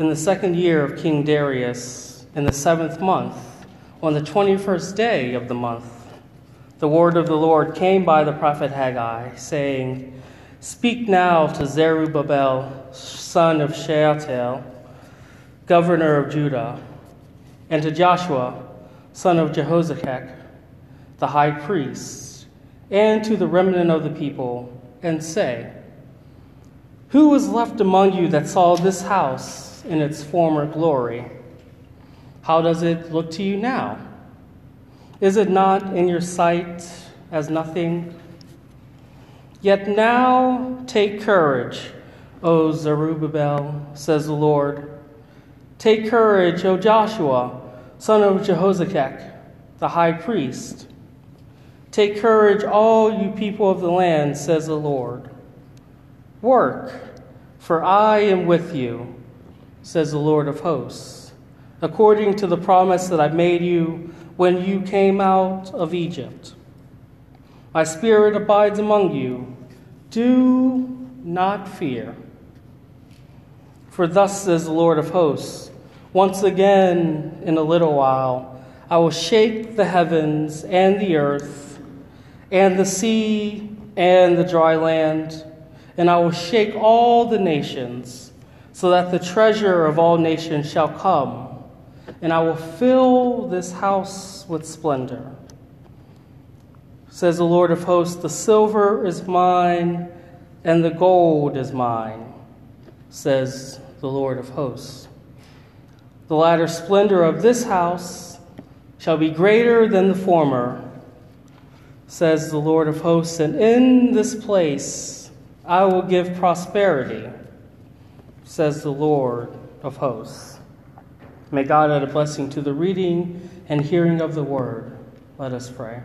in the second year of King Darius, in the seventh month, on the 21st day of the month, the word of the Lord came by the prophet Haggai, saying, Speak now to Zerubbabel, son of Shealtiel, governor of Judah, and to Joshua, son of Jehozadak, the high priest, and to the remnant of the people, and say, Who was left among you that saw this house in its former glory? How does it look to you now? Is it not in your sight as nothing? Yet now take courage, O Zerubbabel, says the Lord. Take courage, O Joshua, son of Jehozadak, the high priest. Take courage, all you people of the land, says the Lord. Work, for I am with you, says the Lord of hosts, according to the promise that I made you when you came out of Egypt. My spirit abides among you. Do not fear. For thus says the Lord of hosts Once again, in a little while, I will shake the heavens and the earth, and the sea and the dry land, and I will shake all the nations, so that the treasure of all nations shall come and I will fill this house with splendor. Says the Lord of hosts, the silver is mine and the gold is mine, says the Lord of hosts. The latter splendor of this house shall be greater than the former, says the Lord of hosts, and in this place I will give prosperity, says the Lord of hosts. May God add a blessing to the reading and hearing of the word. Let us pray.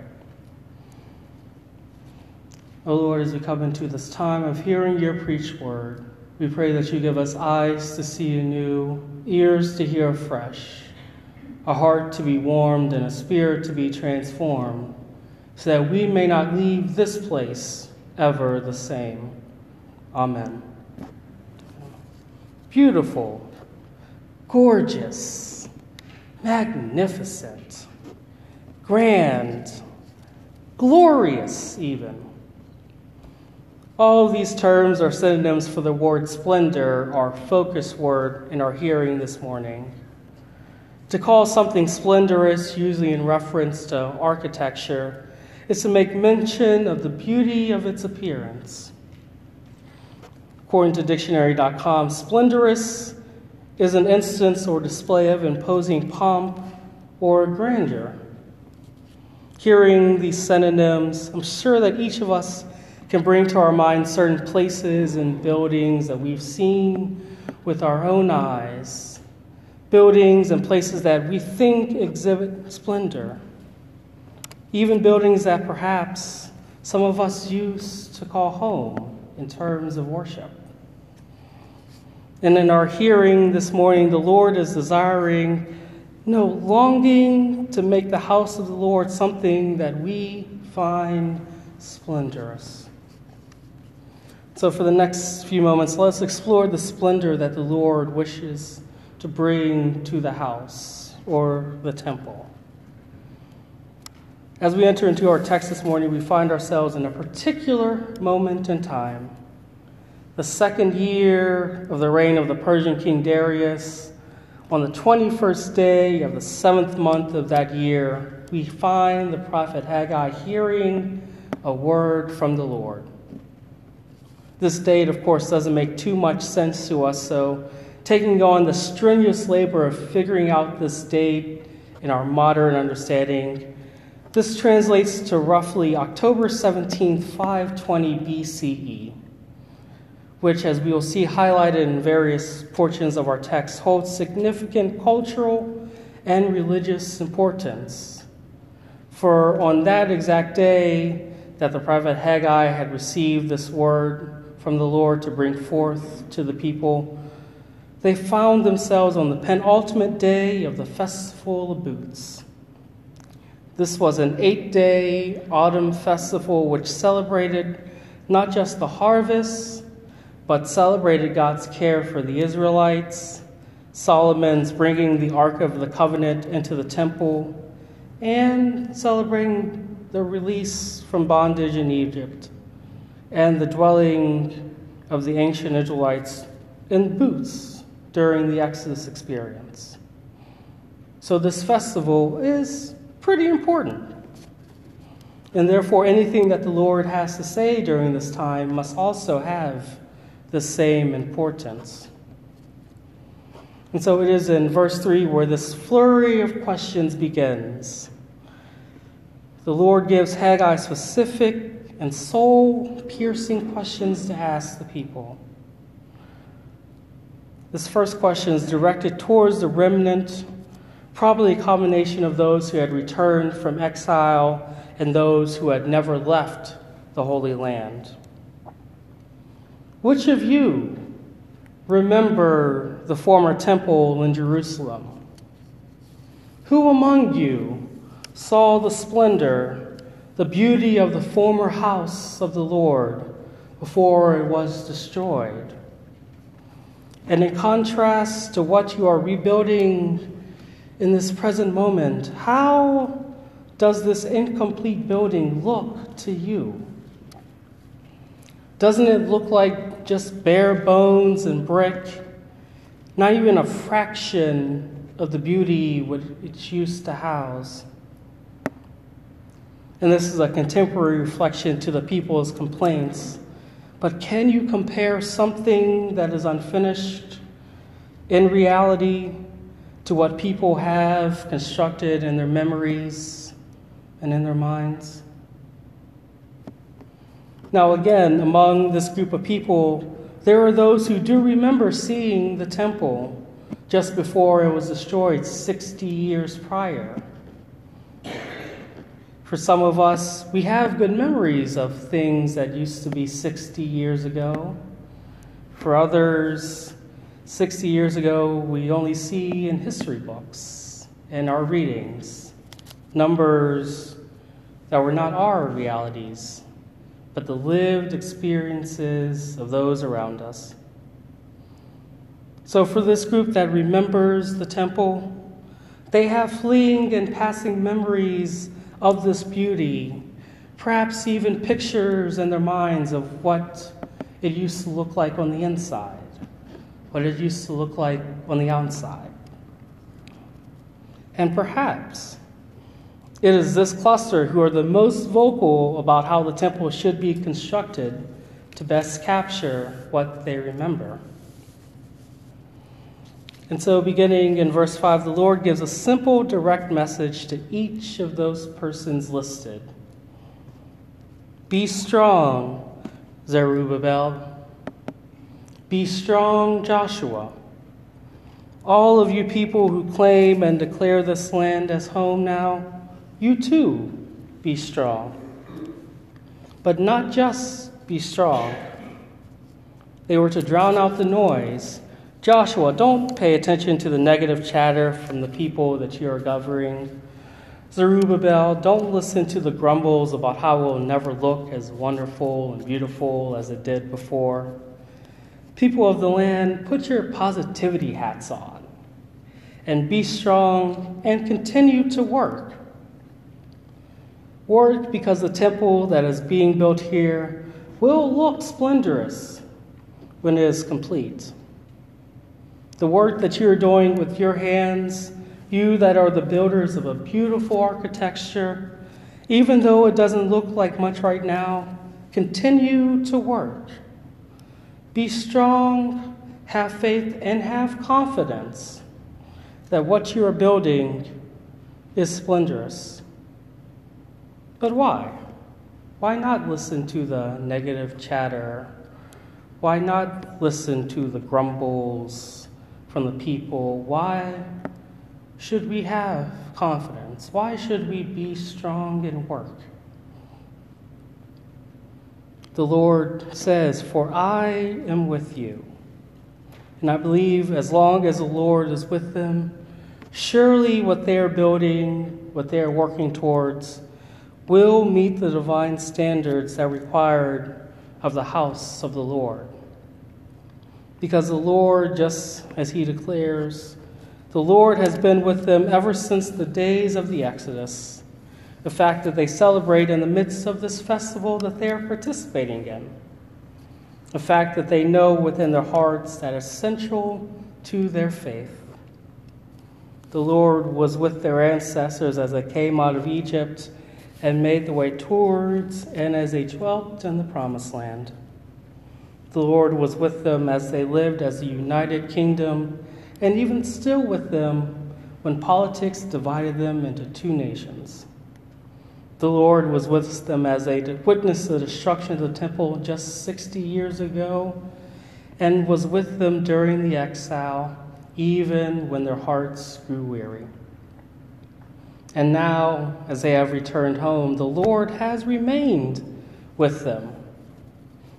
O Lord, as we come into this time of hearing your preached word, we pray that you give us eyes to see anew, ears to hear afresh, a heart to be warmed, and a spirit to be transformed, so that we may not leave this place ever the same. Amen. Beautiful gorgeous, magnificent, grand, glorious, even. All of these terms are synonyms for the word splendor, our focus word in our hearing this morning. To call something splendorous, usually in reference to architecture, is to make mention of the beauty of its appearance. According to dictionary.com, splendorous is an instance or display of imposing pomp or grandeur. Hearing these synonyms, I'm sure that each of us can bring to our mind certain places and buildings that we've seen with our own eyes, buildings and places that we think exhibit splendor, even buildings that perhaps some of us used to call home in terms of worship. And in our hearing this morning, the Lord is desiring, no, longing to make the house of the Lord something that we find splendorous. So, for the next few moments, let's explore the splendor that the Lord wishes to bring to the house or the temple. As we enter into our text this morning, we find ourselves in a particular moment in time the second year of the reign of the Persian king Darius, on the 21st day of the seventh month of that year, we find the prophet Haggai hearing a word from the Lord. This date, of course, doesn't make too much sense to us, so taking on the strenuous labor of figuring out this date in our modern understanding, this translates to roughly October 17, 520 BCE which, as we will see highlighted in various portions of our text, holds significant cultural and religious importance. For on that exact day that the prophet Haggai had received this word from the Lord to bring forth to the people, they found themselves on the penultimate day of the Festival of Booths. This was an eight day autumn festival which celebrated not just the harvest but celebrated God's care for the Israelites, Solomon's bringing the Ark of the Covenant into the temple, and celebrating the release from bondage in Egypt and the dwelling of the ancient Israelites in booths during the Exodus experience. So, this festival is pretty important. And therefore, anything that the Lord has to say during this time must also have the same importance. And so it is in verse 3 where this flurry of questions begins. The Lord gives Haggai specific and soul piercing questions to ask the people. This first question is directed towards the remnant, probably a combination of those who had returned from exile and those who had never left the Holy Land. Which of you remember the former temple in Jerusalem? Who among you saw the splendor, the beauty of the former house of the Lord before it was destroyed? And in contrast to what you are rebuilding in this present moment, how does this incomplete building look to you? Doesn't it look like just bare bones and brick? Not even a fraction of the beauty it used to house. And this is a contemporary reflection to the people's complaints but can you compare something that is unfinished in reality to what people have constructed in their memories and in their minds? Now, again, among this group of people, there are those who do remember seeing the temple just before it was destroyed 60 years prior. For some of us, we have good memories of things that used to be 60 years ago. For others, 60 years ago, we only see in history books and our readings numbers that were not our realities, but the lived experiences of those around us. So, for this group that remembers the temple, they have fleeting and passing memories of this beauty, perhaps even pictures in their minds of what it used to look like on the inside, what it used to look like on the outside. And perhaps it is this cluster who are the most vocal about how the temple should be constructed to best capture what they remember. And so, beginning in verse 5, the Lord gives a simple, direct message to each of those persons listed Be strong, Zerubbabel. Be strong, Joshua. All of you people who claim and declare this land as home now, you too be strong. But not just be strong, they were to drown out the noise Joshua, don't pay attention to the negative chatter from the people that you are governing. Zerubbabel, don't listen to the grumbles about how it will never look as wonderful and beautiful as it did before. People of the land, put your positivity hats on and be strong and continue to work. Work because the temple that is being built here will look splendorous when it is complete. The work that you are doing with your hands, you that are the builders of a beautiful architecture, even though it doesn't look like much right now, continue to work. Be strong, have faith, and have confidence that what you are building is splendorous. But why? Why not listen to the negative chatter? Why not listen to the grumbles? from the people, why should we have confidence? Why should we be strong in work? The Lord says, For I am with you. And I believe as long as the Lord is with them, surely what they are building, what they are working towards, will meet the divine standards that are required of the house of the Lord. Because the Lord, just as he declares, the Lord has been with them ever since the days of the Exodus. The fact that they celebrate in the midst of this festival that they are participating in. The fact that they know within their hearts that is central to their faith. The Lord was with their ancestors as they came out of Egypt and made the way towards and as they dwelt in the promised land. The Lord was with them as they lived as a united kingdom, and even still with them when politics divided them into two nations. The Lord was with them as they witnessed the destruction of the temple just 60 years ago, and was with them during the exile, even when their hearts grew weary. And now, as they have returned home, the Lord has remained with them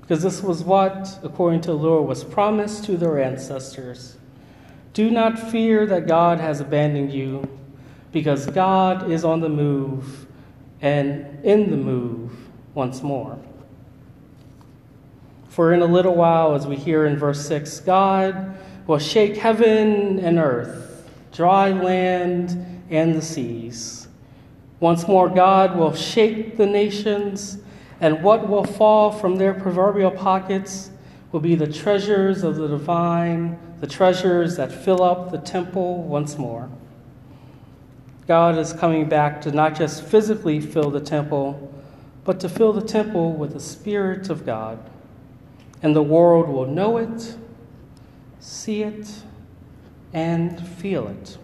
because this was what, according to the Lord, was promised to their ancestors. Do not fear that God has abandoned you, because God is on the move and in the move once more. For in a little while, as we hear in verse 6, God will shake heaven and earth, dry land and the seas. Once more, God will shake the nations and what will fall from their proverbial pockets will be the treasures of the divine, the treasures that fill up the temple once more. God is coming back to not just physically fill the temple, but to fill the temple with the Spirit of God. And the world will know it, see it, and feel it.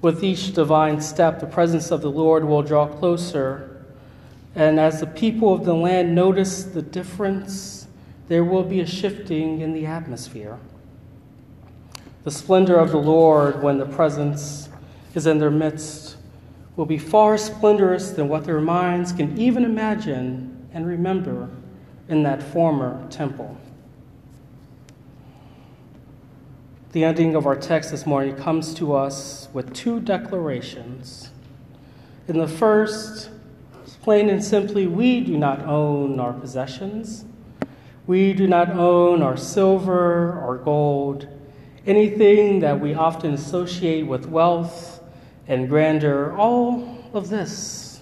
With each divine step, the presence of the Lord will draw closer and as the people of the land notice the difference, there will be a shifting in the atmosphere. The splendor of the Lord, when the presence is in their midst, will be far splendorous than what their minds can even imagine and remember in that former temple. The ending of our text this morning comes to us with two declarations. In the first, Plain and simply, we do not own our possessions. We do not own our silver our gold, anything that we often associate with wealth and grandeur. All of this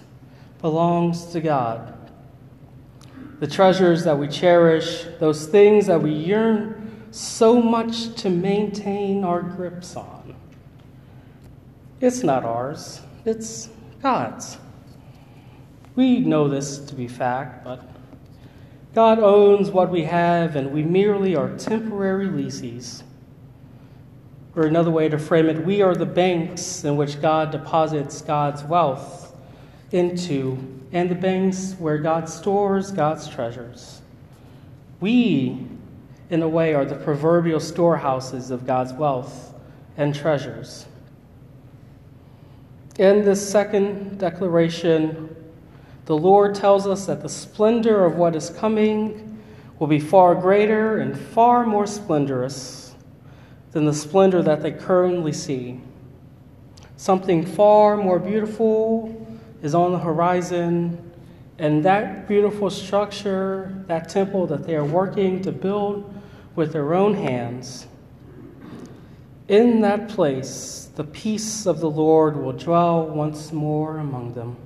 belongs to God. The treasures that we cherish, those things that we yearn so much to maintain our grips on. It's not ours, it's God's. We know this to be fact, but God owns what we have, and we merely are temporary leases. Or another way to frame it, we are the banks in which God deposits God's wealth into, and the banks where God stores God's treasures. We, in a way, are the proverbial storehouses of God's wealth and treasures. In this second declaration, the Lord tells us that the splendor of what is coming will be far greater and far more splendorous than the splendor that they currently see. Something far more beautiful is on the horizon, and that beautiful structure, that temple that they are working to build with their own hands, in that place, the peace of the Lord will dwell once more among them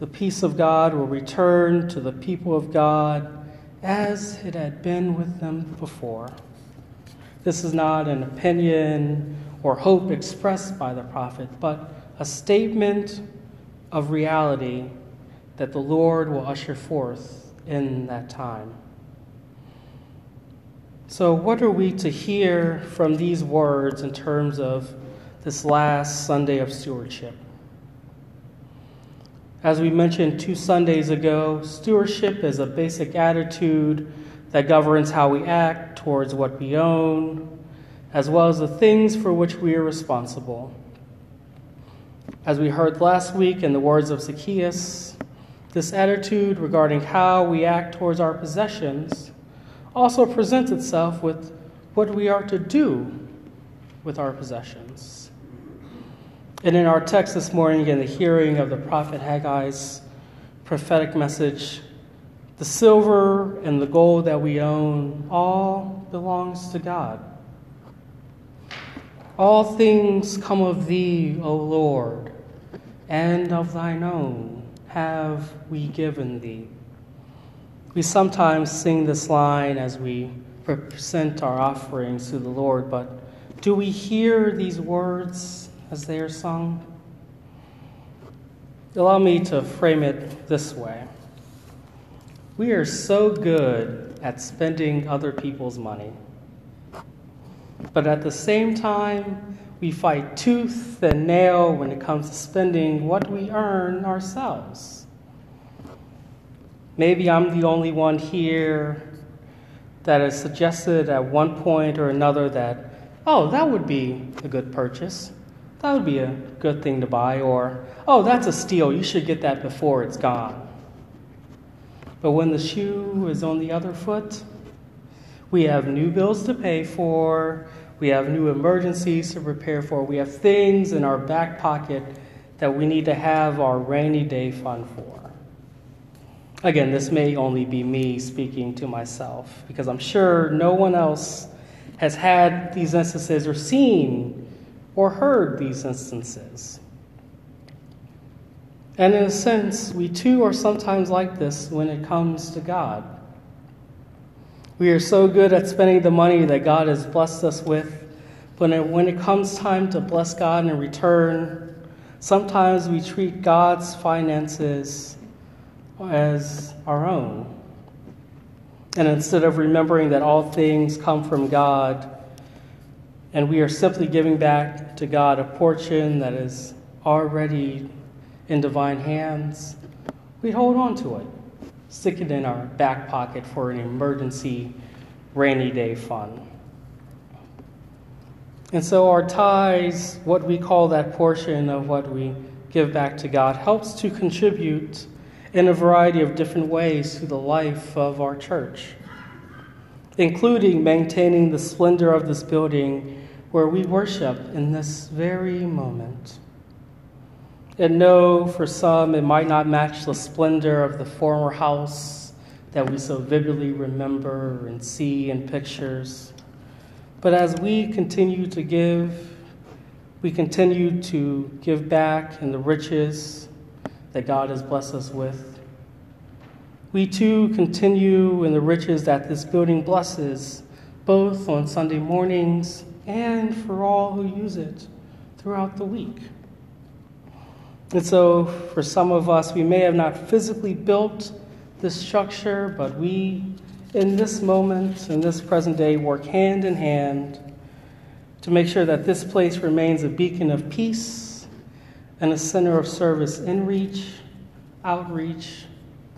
the peace of God will return to the people of God as it had been with them before. This is not an opinion or hope expressed by the prophet, but a statement of reality that the Lord will usher forth in that time. So, what are we to hear from these words in terms of this last Sunday of stewardship? As we mentioned two Sundays ago, stewardship is a basic attitude that governs how we act towards what we own, as well as the things for which we are responsible. As we heard last week in the words of Zacchaeus, this attitude regarding how we act towards our possessions also presents itself with what we are to do with our possessions. And in our text this morning, in the hearing of the prophet Haggai's prophetic message, the silver and the gold that we own all belongs to God. All things come of thee, O Lord, and of thine own have we given thee. We sometimes sing this line as we present our offerings to the Lord, but do we hear these words as they are sung? Allow me to frame it this way. We are so good at spending other people's money. But at the same time, we fight tooth and nail when it comes to spending what we earn ourselves. Maybe I'm the only one here that has suggested at one point or another that, oh, that would be a good purchase. That would be a good thing to buy. Or, oh, that's a steal. You should get that before it's gone. But when the shoe is on the other foot, we have new bills to pay for, we have new emergencies to prepare for, we have things in our back pocket that we need to have our rainy day fund for. Again, this may only be me speaking to myself because I'm sure no one else has had these instances or seen or heard these instances. And in a sense, we too are sometimes like this when it comes to God. We are so good at spending the money that God has blessed us with, but when it comes time to bless God in return, sometimes we treat God's finances as our own. And instead of remembering that all things come from God, and we are simply giving back to God a portion that is already in divine hands, we hold on to it, stick it in our back pocket for an emergency rainy day fund. And so our tithes, what we call that portion of what we give back to God, helps to contribute in a variety of different ways to the life of our church, including maintaining the splendor of this building where we worship in this very moment. And no, for some, it might not match the splendor of the former house that we so vividly remember and see in pictures. But as we continue to give, we continue to give back in the riches that God has blessed us with. We too continue in the riches that this building blesses, both on Sunday mornings and for all who use it throughout the week. And so, for some of us, we may have not physically built this structure, but we, in this moment, in this present day, work hand in hand to make sure that this place remains a beacon of peace and a center of service in reach, outreach,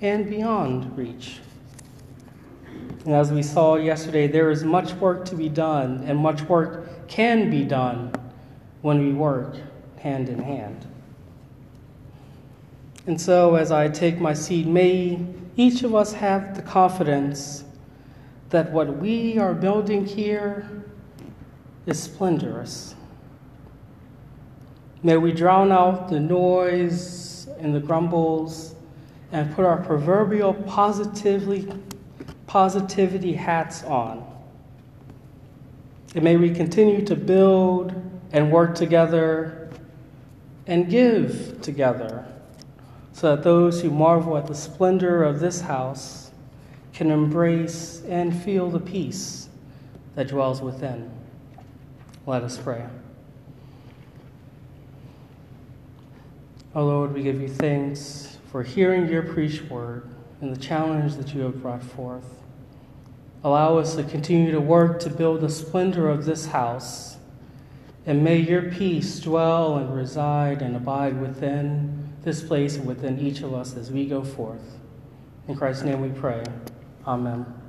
and beyond reach. And as we saw yesterday, there is much work to be done, and much work can be done when we work hand in hand. And so, as I take my seat, may each of us have the confidence that what we are building here is splendorous. May we drown out the noise and the grumbles and put our proverbial positively positivity hats on. And may we continue to build and work together and give together so that those who marvel at the splendor of this house can embrace and feel the peace that dwells within. Let us pray. O oh Lord, we give you thanks for hearing your preached word and the challenge that you have brought forth. Allow us to continue to work to build the splendor of this house, and may your peace dwell and reside and abide within this place and within each of us as we go forth. In Christ's name we pray. Amen.